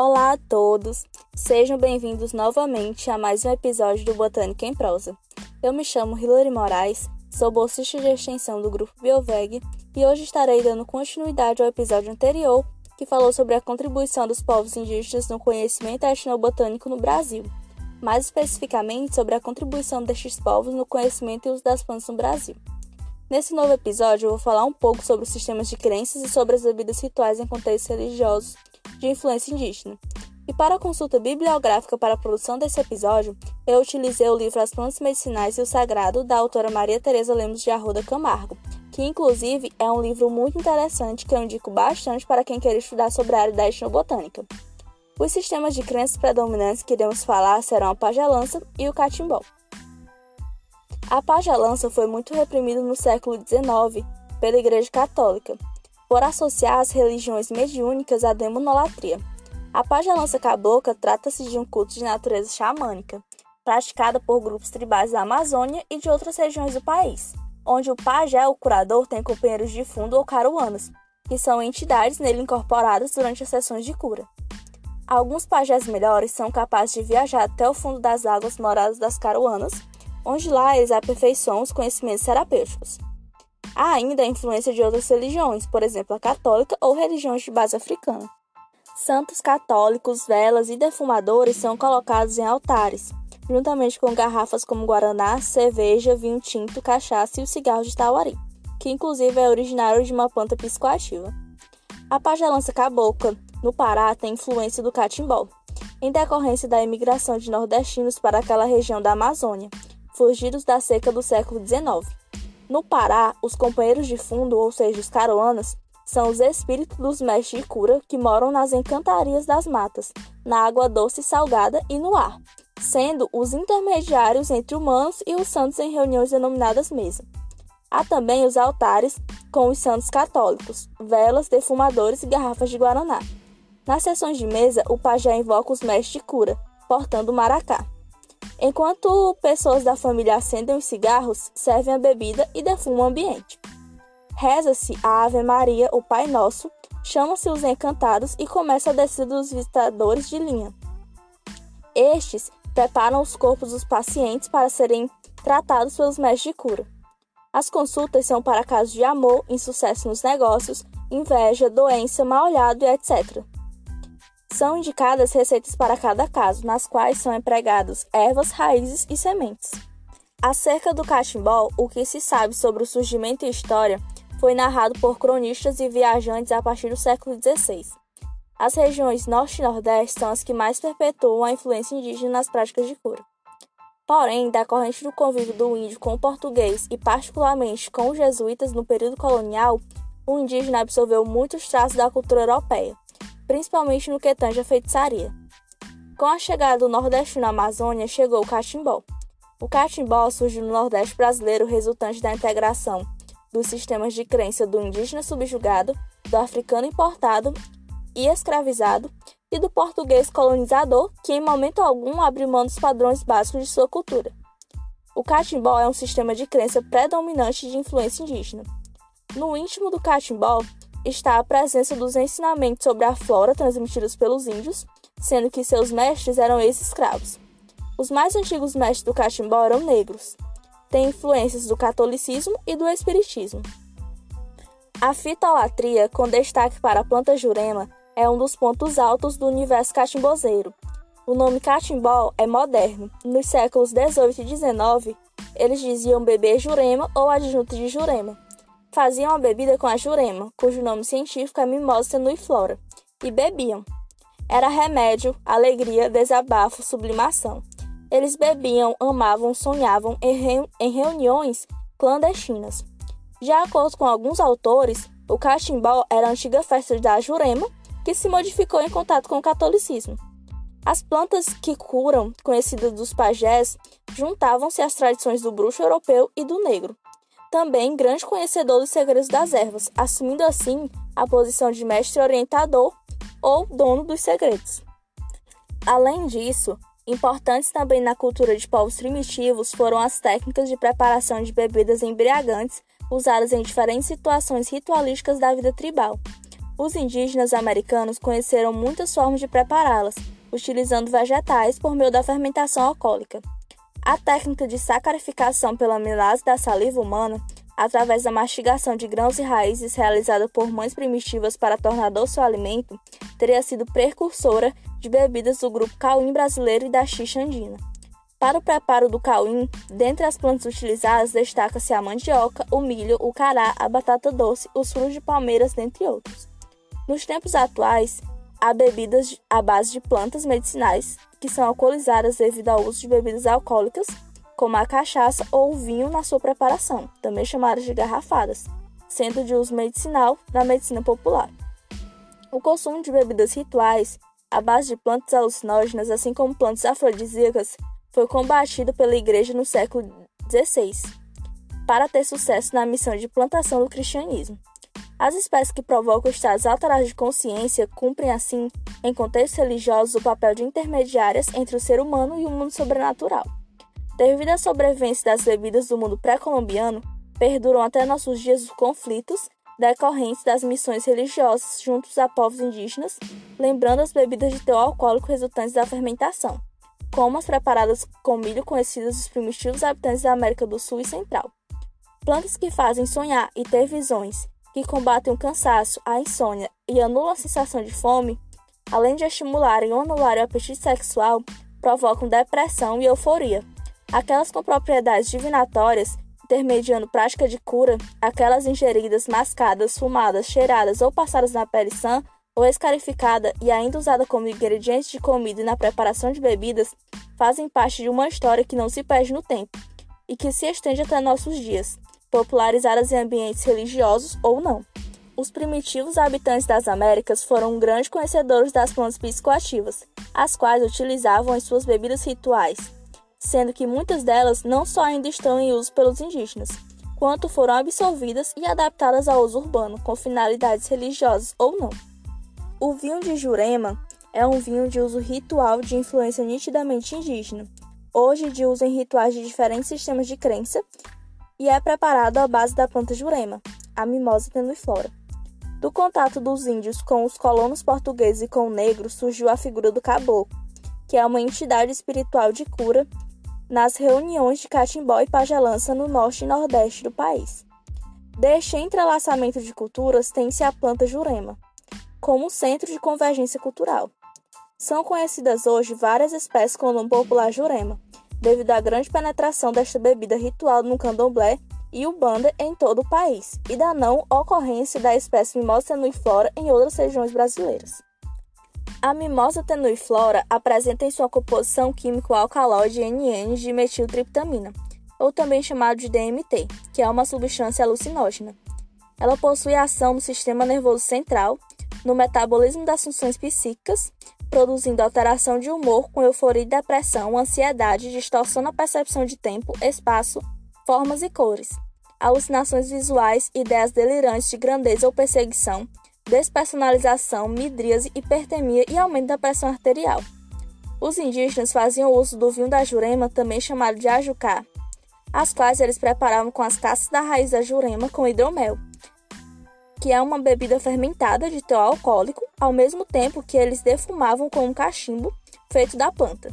Olá a todos, sejam bem-vindos novamente a mais um episódio do Botânica em Prosa. Eu me chamo Hilary Moraes, sou bolsista de extensão do Grupo Bioveg e hoje estarei dando continuidade ao episódio anterior que falou sobre a contribuição dos povos indígenas no conhecimento etnobotânico no Brasil, mais especificamente sobre a contribuição destes povos no conhecimento e uso das plantas no Brasil. Nesse novo episódio, eu vou falar um pouco sobre os sistemas de crenças e sobre as bebidas rituais em contextos religiosos de influência indígena. E para a consulta bibliográfica para a produção desse episódio, eu utilizei o livro As Plantas Medicinais e o Sagrado, da autora Maria Teresa Lemos de Arruda Camargo, que inclusive é um livro muito interessante que eu indico bastante para quem quer estudar sobre a área da etnobotânica. Os sistemas de crenças predominantes que iremos falar serão a pagelança e o catimbó. A pagelança foi muito reprimida no século XIX pela Igreja Católica, por associar as religiões mediúnicas à demonolatria. A pagelança cabocla trata-se de um culto de natureza xamânica, praticada por grupos tribais da Amazônia e de outras regiões do país, onde o pajé, o curador, tem companheiros de fundo ou caruanas, que são entidades nele incorporadas durante as sessões de cura. Alguns pajés melhores são capazes de viajar até o fundo das águas moradas das caruanas, onde lá eles aperfeiçoam os conhecimentos terapêuticos. Há ainda a influência de outras religiões, por exemplo, a católica ou religiões de base africana. Santos católicos, velas e defumadores são colocados em altares, juntamente com garrafas como guaraná, cerveja, vinho tinto, cachaça e o cigarro de tauari, que inclusive é originário de uma planta psicoativa. A pagelança cabocla, no Pará, tem influência do catimbó, em decorrência da imigração de nordestinos para aquela região da Amazônia, fugidos da seca do século XIX. No Pará, os companheiros de fundo, ou seja, os caroanas, são os espíritos dos mestres de cura que moram nas encantarias das matas, na água doce e salgada e no ar, sendo os intermediários entre humanos e os santos em reuniões denominadas mesa. Há também os altares com os santos católicos, velas, defumadores e garrafas de guaraná. Nas sessões de mesa, o pajé invoca os mestres de cura, portando o maracá. Enquanto pessoas da família acendem os cigarros, servem a bebida e defumam o ambiente. Reza-se a Ave Maria, o Pai Nosso, chama-se os encantados e começa a descida dos visitadores de linha. Estes preparam os corpos dos pacientes para serem tratados pelos mestres de cura. As consultas são para casos de amor, insucesso nos negócios, inveja, doença, mal-olhado e etc. São indicadas receitas para cada caso, nas quais são empregados ervas, raízes e sementes. Acerca do catimbó, o que se sabe sobre o surgimento e história foi narrado por cronistas e viajantes a partir do século XVI. As regiões Norte e Nordeste são as que mais perpetuam a influência indígena nas práticas de cura. Porém, decorrente do convívio do índio com o português e particularmente com os jesuítas no período colonial, o indígena absorveu muitos traços da cultura europeia principalmente no que tange a feitiçaria. Com a chegada do Nordeste na Amazônia, chegou o catimbó. O catimbó surgiu no Nordeste brasileiro resultante da integração dos sistemas de crença do indígena subjugado, do africano importado e escravizado e do português colonizador, que em momento algum abriu mão dos padrões básicos de sua cultura. O catimbó é um sistema de crença predominante de influência indígena. No íntimo do catimbó está a presença dos ensinamentos sobre a flora transmitidos pelos índios, sendo que seus mestres eram ex-escravos. Os mais antigos mestres do catimbó eram negros. Tem influências do catolicismo e do espiritismo. A fitolatria, com destaque para a planta jurema, é um dos pontos altos do universo catimbozeiro. O nome catimbó é moderno. Nos séculos 18 e 19, eles diziam bebê jurema ou adjunto de jurema faziam a bebida com a jurema, cujo nome científico é Mimosa tenuiflora, e bebiam. Era remédio, alegria, desabafo, sublimação. Eles bebiam, amavam, sonhavam em, em reuniões clandestinas. De acordo com alguns autores, o cachimbó era a antiga festa da Jurema, que se modificou em contato com o catolicismo. As plantas que curam, conhecidas dos pajés, juntavam-se às tradições do bruxo europeu e do negro também grande conhecedor dos segredos das ervas, assumindo assim a posição de mestre orientador ou dono dos segredos. Além disso, importantes também na cultura de povos primitivos foram as técnicas de preparação de bebidas embriagantes usadas em diferentes situações ritualísticas da vida tribal. Os indígenas americanos conheceram muitas formas de prepará-las, utilizando vegetais por meio da fermentação alcoólica. A técnica de sacarificação pela amilase da saliva humana, através da mastigação de grãos e raízes realizada por mães primitivas para tornar doce o alimento, teria sido precursora de bebidas do grupo cauim brasileiro e da xixa andina. Para o preparo do cauim, dentre as plantas utilizadas destaca-se a mandioca, o milho, o cará, a batata doce, os frutos de palmeiras, dentre outros. Nos tempos atuais, há bebidas à base de plantas medicinais que são alcoolizadas devido ao uso de bebidas alcoólicas, como a cachaça ou o vinho na sua preparação, também chamadas de garrafadas, sendo de uso medicinal na medicina popular. O consumo de bebidas rituais à base de plantas alucinógenas, assim como plantas afrodisíacas, foi combatido pela Igreja no século XVI, para ter sucesso na missão de plantação do cristianismo. As espécies que provocam estados alterados de consciência cumprem, assim, em contextos religiosos, o papel de intermediárias entre o ser humano e o mundo sobrenatural. Devido à sobrevivência das bebidas do mundo pré-colombiano, perduram até nossos dias os conflitos decorrentes das missões religiosas juntos a povos indígenas, lembrando as bebidas de teor alcoólico resultantes da fermentação, como as preparadas com milho conhecidas dos primitivos habitantes da América do Sul e Central. Plantas que fazem sonhar e ter visões que combatem o cansaço, a insônia e anulam a sensação de fome, além de estimularem ou anularem o apetite sexual, provocam depressão e euforia. Aquelas com propriedades divinatórias, intermediando prática de cura, aquelas ingeridas, mascadas, fumadas, cheiradas ou passadas na pele sã ou escarificada e ainda usada como ingrediente de comida e na preparação de bebidas, fazem parte de uma história que não se perde no tempo e que se estende até nossos dias popularizadas em ambientes religiosos ou não. Os primitivos habitantes das Américas foram grandes conhecedores das plantas psicoativas, as quais utilizavam em suas bebidas rituais, sendo que muitas delas não só ainda estão em uso pelos indígenas, quanto foram absorvidas e adaptadas ao uso urbano com finalidades religiosas ou não. O vinho de Jurema é um vinho de uso ritual de influência nitidamente indígena, hoje de uso em rituais de diferentes sistemas de crença e é preparado à base da planta jurema, a mimosa tenuiflora. Do contato dos índios com os colonos portugueses e com o negro surgiu a figura do caboclo, que é uma entidade espiritual de cura nas reuniões de Catimbó e Pagelança no norte e nordeste do país. Deste entrelaçamento de culturas tem-se a planta jurema, como centro de convergência cultural. São conhecidas hoje várias espécies com o nome popular jurema, devido à grande penetração desta bebida ritual no candomblé e ubanda em todo o país, e da não ocorrência da espécie Mimosa tenuiflora em outras regiões brasileiras. A mimosa tenuiflora apresenta em sua composição química o alcaloide NN de metiltriptamina, ou também chamado de DMT, que é uma substância alucinógena. Ela possui ação no sistema nervoso central, no metabolismo das funções psíquicas, produzindo alteração de humor com euforia e depressão, ansiedade, distorção na percepção de tempo, espaço, formas e cores, alucinações visuais, ideias delirantes de grandeza ou perseguição, despersonalização, midríase, hipertemia e aumento da pressão arterial. Os indígenas faziam uso do vinho da jurema, também chamado de ajucá, as quais eles preparavam com as cascas da raiz da jurema com hidromel que é uma bebida fermentada de teor alcoólico, ao mesmo tempo que eles defumavam com um cachimbo feito da planta.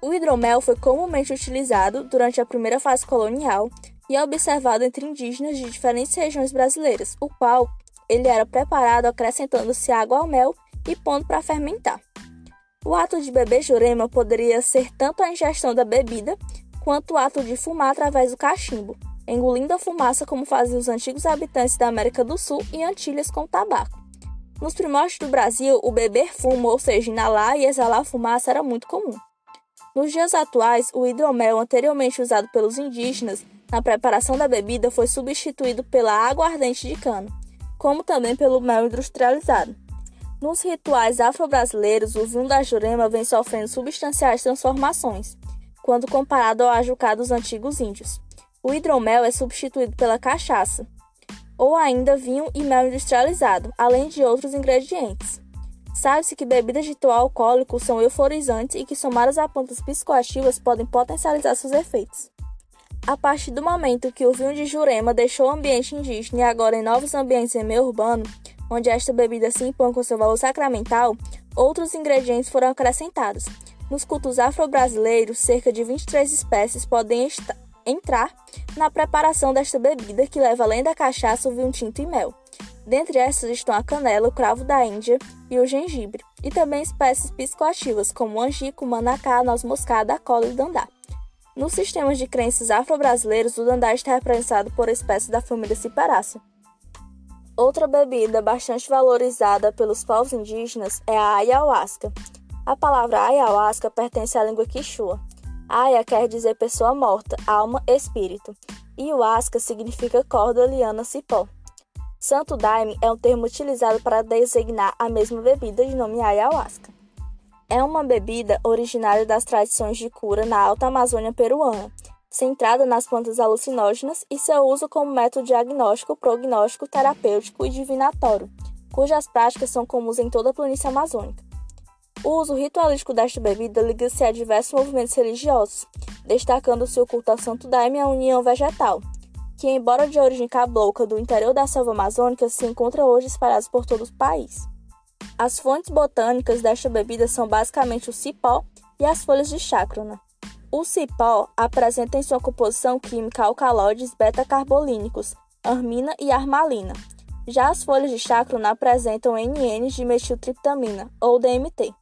O hidromel foi comumente utilizado durante a primeira fase colonial e é observado entre indígenas de diferentes regiões brasileiras, o qual ele era preparado acrescentando-se água ao mel e pondo para fermentar. O ato de beber jurema poderia ser tanto a ingestão da bebida quanto o ato de fumar através do cachimbo, engolindo a fumaça como faziam os antigos habitantes da América do Sul e Antilhas com tabaco. Nos primórdios do Brasil, o beber fumo, ou seja, inalar e exalar fumaça, era muito comum. Nos dias atuais, o hidromel, anteriormente usado pelos indígenas na preparação da bebida, foi substituído pela água ardente de cana, como também pelo mel industrializado. Nos rituais afro-brasileiros, o vinho da Jurema vem sofrendo substanciais transformações, quando comparado ao ajucá dos antigos índios. O hidromel é substituído pela cachaça, ou ainda vinho e mel industrializado, além de outros ingredientes. Sabe-se que bebidas de teor alcoólico são euforizantes e que, somadas a plantas psicoativas, podem potencializar seus efeitos. A partir do momento que o vinho de Jurema deixou o ambiente indígena e agora em novos ambientes em meio urbano, onde esta bebida se impõe com seu valor sacramental, outros ingredientes foram acrescentados. Nos cultos afro-brasileiros, cerca de 23 espécies podem entrar na preparação desta bebida, que leva além da cachaça o vinho tinto e mel. Dentre essas estão a canela, o cravo da Índia e o gengibre, e também espécies psicoativas como o angico, manacá, noz moscada, a cola e o dandá. Nos sistemas de crenças afro-brasileiros, o dandá está representado por espécies da família Ciperácea. Outra bebida bastante valorizada pelos povos indígenas é a ayahuasca. A palavra ayahuasca pertence à língua quichua. Aya quer dizer pessoa morta, alma, espírito, e huasca significa corda, liana, cipó. Santo Daime é um termo utilizado para designar a mesma bebida de nome ayahuasca. É uma bebida originária das tradições de cura na Alta Amazônia peruana, centrada nas plantas alucinógenas e seu uso como método diagnóstico, prognóstico, terapêutico e divinatório, cujas práticas são comuns em toda a planície amazônica. O uso ritualístico desta bebida liga-se a diversos movimentos religiosos, destacando-se o culto a Santo Daime e a união vegetal, que, embora de origem cabocla do interior da selva amazônica, se encontra hoje espalhados por todo o país. As fontes botânicas desta bebida são basicamente o cipó e as folhas de chácrona. O cipó apresenta em sua composição química alcaloides beta-carbolínicos, armina e armalina. Já as folhas de chácrona apresentam NN de metiltriptamina, ou DMT.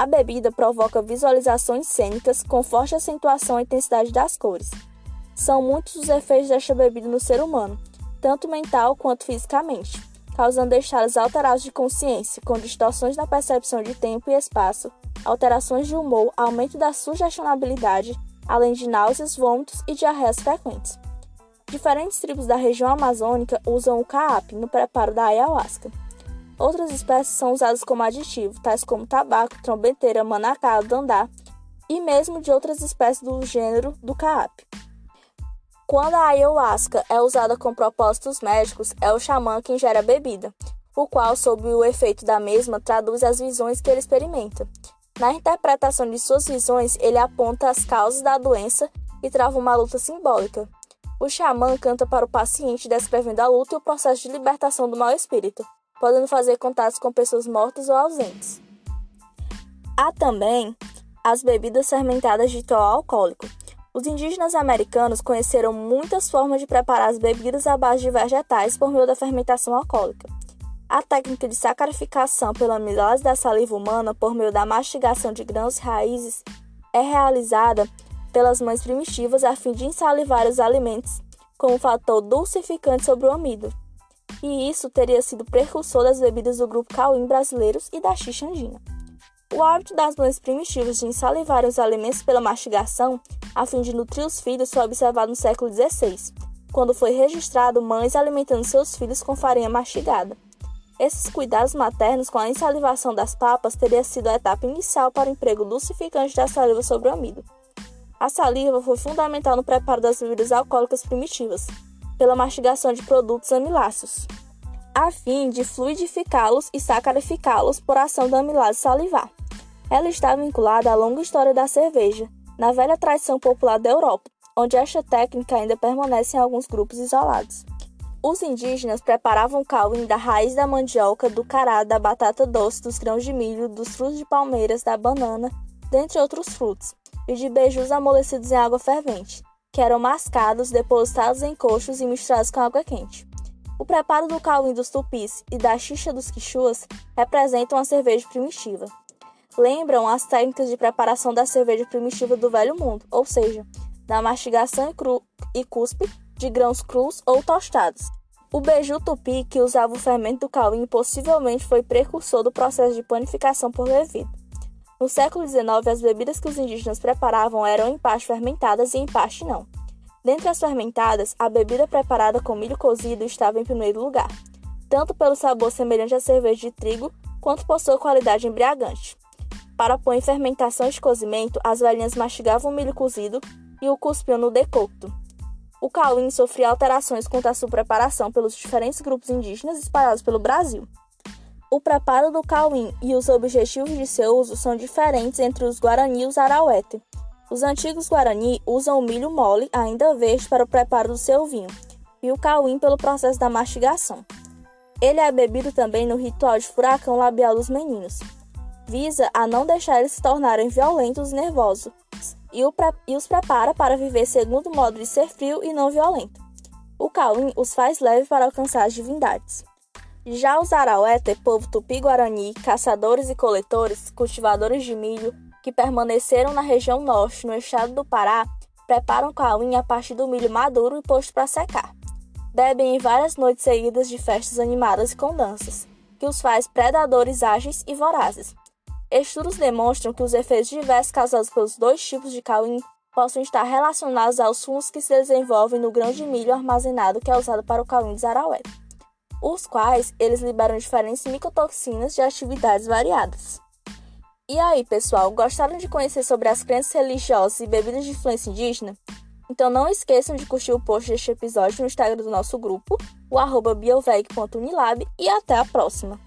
A bebida provoca visualizações cênicas com forte acentuação e intensidade das cores. São muitos os efeitos desta bebida no ser humano, tanto mental quanto fisicamente causando estados alterados de consciência, com distorções na percepção de tempo e espaço, alterações de humor, aumento da sugestionabilidade, além de náuseas, vômitos e diarreias frequentes. Diferentes tribos da região amazônica usam o caap no preparo da ayahuasca. Outras espécies são usadas como aditivo, tais como tabaco, trombeteira, manacá, dandá e mesmo de outras espécies do gênero do caap. Quando a ayahuasca é usada com propósitos médicos, é o xamã quem gera a bebida, o qual, sob o efeito da mesma, traduz as visões que ele experimenta. Na interpretação de suas visões, ele aponta as causas da doença e trava uma luta simbólica. O xamã canta para o paciente descrevendo a luta e o processo de libertação do mau espírito, podendo fazer contatos com pessoas mortas ou ausentes. Há também as bebidas fermentadas de teor alcoólico, os indígenas americanos conheceram muitas formas de preparar as bebidas à base de vegetais por meio da fermentação alcoólica. A técnica de sacarificação pela amilose da saliva humana por meio da mastigação de grãos e raízes é realizada pelas mães primitivas a fim de ensalivar os alimentos como fator dulcificante sobre o amido. E isso teria sido precursor das bebidas do grupo Cauim brasileiros e da xixa andina. O hábito das mães primitivas de ensalivar os alimentos pela mastigação a fim de nutrir os filhos foi observado no século XVI, quando foi registrado mães alimentando seus filhos com farinha mastigada. Esses cuidados maternos com a ensalivação das papas teria sido a etapa inicial para o emprego lucificante da saliva sobre o amido. A saliva foi fundamental no preparo das bebidas alcoólicas primitivas, pela mastigação de produtos amiláceos, a fim de fluidificá-los e sacarificá-los por ação da amilase salivar. Ela está vinculada à longa história da cerveja, na velha tradição popular da Europa, onde esta técnica ainda permanece em alguns grupos isolados. Os indígenas preparavam cauim da raiz da mandioca, do cará, da batata doce, dos grãos de milho, dos frutos de palmeiras, da banana, dentre outros frutos, e de beijos amolecidos em água fervente, que eram mascados, depositados em coxos e misturados com água quente. O preparo do cauim dos tupis e da xixa dos quichuas representam a cerveja primitiva lembram as técnicas de preparação da cerveja primitiva do Velho Mundo, ou seja, da mastigação e, e cuspe de grãos crus ou tostados. O beiju tupi, que usava o fermento do cauim, possivelmente foi precursor do processo de panificação por levido. No século XIX, as bebidas que os indígenas preparavam eram em parte fermentadas e em parte não. Dentre as fermentadas, a bebida preparada com milho cozido estava em primeiro lugar, tanto pelo sabor semelhante à cerveja de trigo, quanto por sua qualidade embriagante. Para pôr em fermentação e cozimento, as velhinhas mastigavam o milho cozido e o cuspiam no decocto. O cauim sofria alterações quanto à sua preparação pelos diferentes grupos indígenas espalhados pelo Brasil. O preparo do cauim e os objetivos de seu uso são diferentes entre os Guarani e os Arauete. Os antigos Guarani usam o milho mole, ainda verde, para o preparo do seu vinho, e o cauim pelo processo da mastigação. Ele é bebido também no ritual de furacão labial dos meninos. Visa a não deixar eles se tornarem violentos e nervosos e, e os prepara para viver segundo o modo de ser frio e não violento. O Cauim os faz leve para alcançar as divindades. Já os Arauéter, povo tupi-guarani, caçadores e coletores, cultivadores de milho, que permaneceram na região norte, no estado do Pará, preparam cauim a partir do milho maduro e posto para secar. Bebem em várias noites seguidas de festas animadas e com danças, que os faz predadores ágeis e vorazes. Estudos demonstram que os efeitos diversos causados pelos dois tipos de cauim possam estar relacionados aos fungos que se desenvolvem no grão de milho armazenado que é usado para o cauim de Zaraué os quais eles liberam diferentes micotoxinas de atividades variadas. E aí, pessoal, gostaram de conhecer sobre as crenças religiosas e bebidas de influência indígena? Então não esqueçam de curtir o post deste episódio no Instagram do nosso grupo, o arroba bioveg.unilab, e até a próxima!